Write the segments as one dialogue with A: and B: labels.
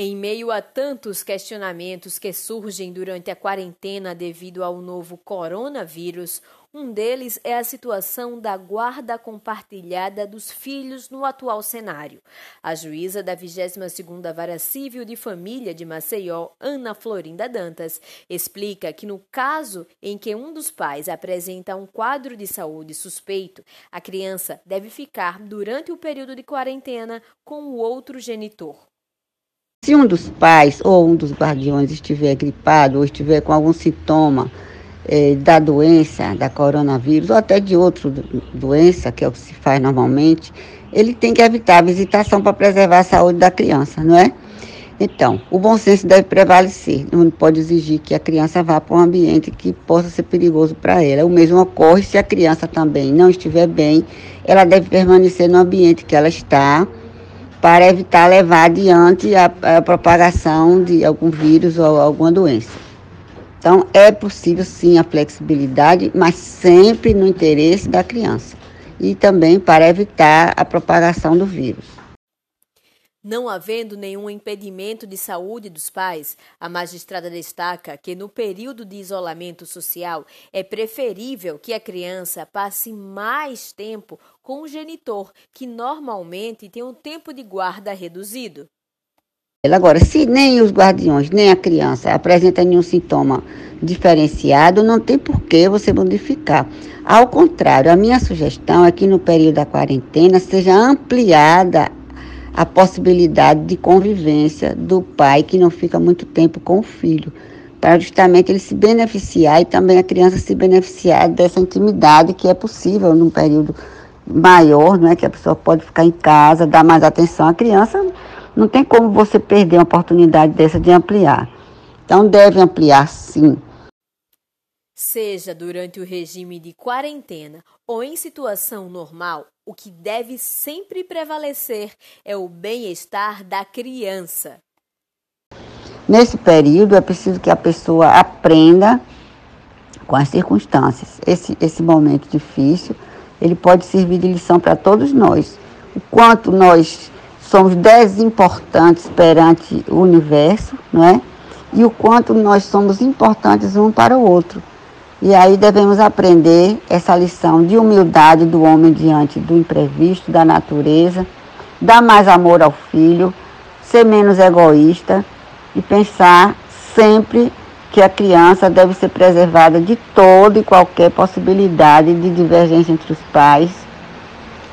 A: Em meio a tantos questionamentos que surgem durante a quarentena devido ao novo coronavírus, um deles é a situação da guarda compartilhada dos filhos no atual cenário. A juíza da 22ª Vara Civil de Família de Maceió, Ana Florinda Dantas, explica que no caso em que um dos pais apresenta um quadro de saúde suspeito, a criança deve ficar durante o período de quarentena com o outro genitor.
B: Se um dos pais ou um dos guardiões estiver gripado ou estiver com algum sintoma é, da doença, da coronavírus, ou até de outra doença, que é o que se faz normalmente, ele tem que evitar a visitação para preservar a saúde da criança, não é? Então, o bom senso deve prevalecer. Não pode exigir que a criança vá para um ambiente que possa ser perigoso para ela. O mesmo ocorre se a criança também não estiver bem, ela deve permanecer no ambiente que ela está para evitar levar adiante a, a propagação de algum vírus ou alguma doença. Então, é possível sim a flexibilidade, mas sempre no interesse da criança e também para evitar a propagação do vírus.
A: Não havendo nenhum impedimento de saúde dos pais, a magistrada destaca que no período de isolamento social é preferível que a criança passe mais tempo com o genitor, que normalmente tem um tempo de guarda reduzido.
B: Agora, se nem os guardiões, nem a criança apresentam nenhum sintoma diferenciado, não tem por que você modificar. Ao contrário, a minha sugestão é que no período da quarentena seja ampliada a possibilidade de convivência do pai que não fica muito tempo com o filho, para justamente ele se beneficiar e também a criança se beneficiar dessa intimidade que é possível num período maior, não é? Que a pessoa pode ficar em casa, dar mais atenção à criança, não tem como você perder uma oportunidade dessa de ampliar. Então deve ampliar sim
A: Seja durante o regime de quarentena ou em situação normal, o que deve sempre prevalecer é o bem-estar da criança.
B: Nesse período é preciso que a pessoa aprenda com as circunstâncias. Esse, esse momento difícil, ele pode servir de lição para todos nós. O quanto nós somos desimportantes perante o universo, não é? E o quanto nós somos importantes um para o outro. E aí devemos aprender essa lição de humildade do homem diante do imprevisto, da natureza, dar mais amor ao filho, ser menos egoísta e pensar sempre que a criança deve ser preservada de toda e qualquer possibilidade de divergência entre os pais.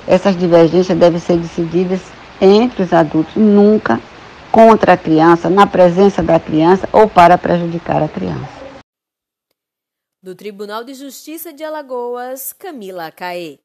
B: Essas divergências devem ser decididas entre os adultos, nunca contra a criança, na presença da criança ou para prejudicar a criança.
A: Do Tribunal de Justiça de Alagoas, Camila Caê.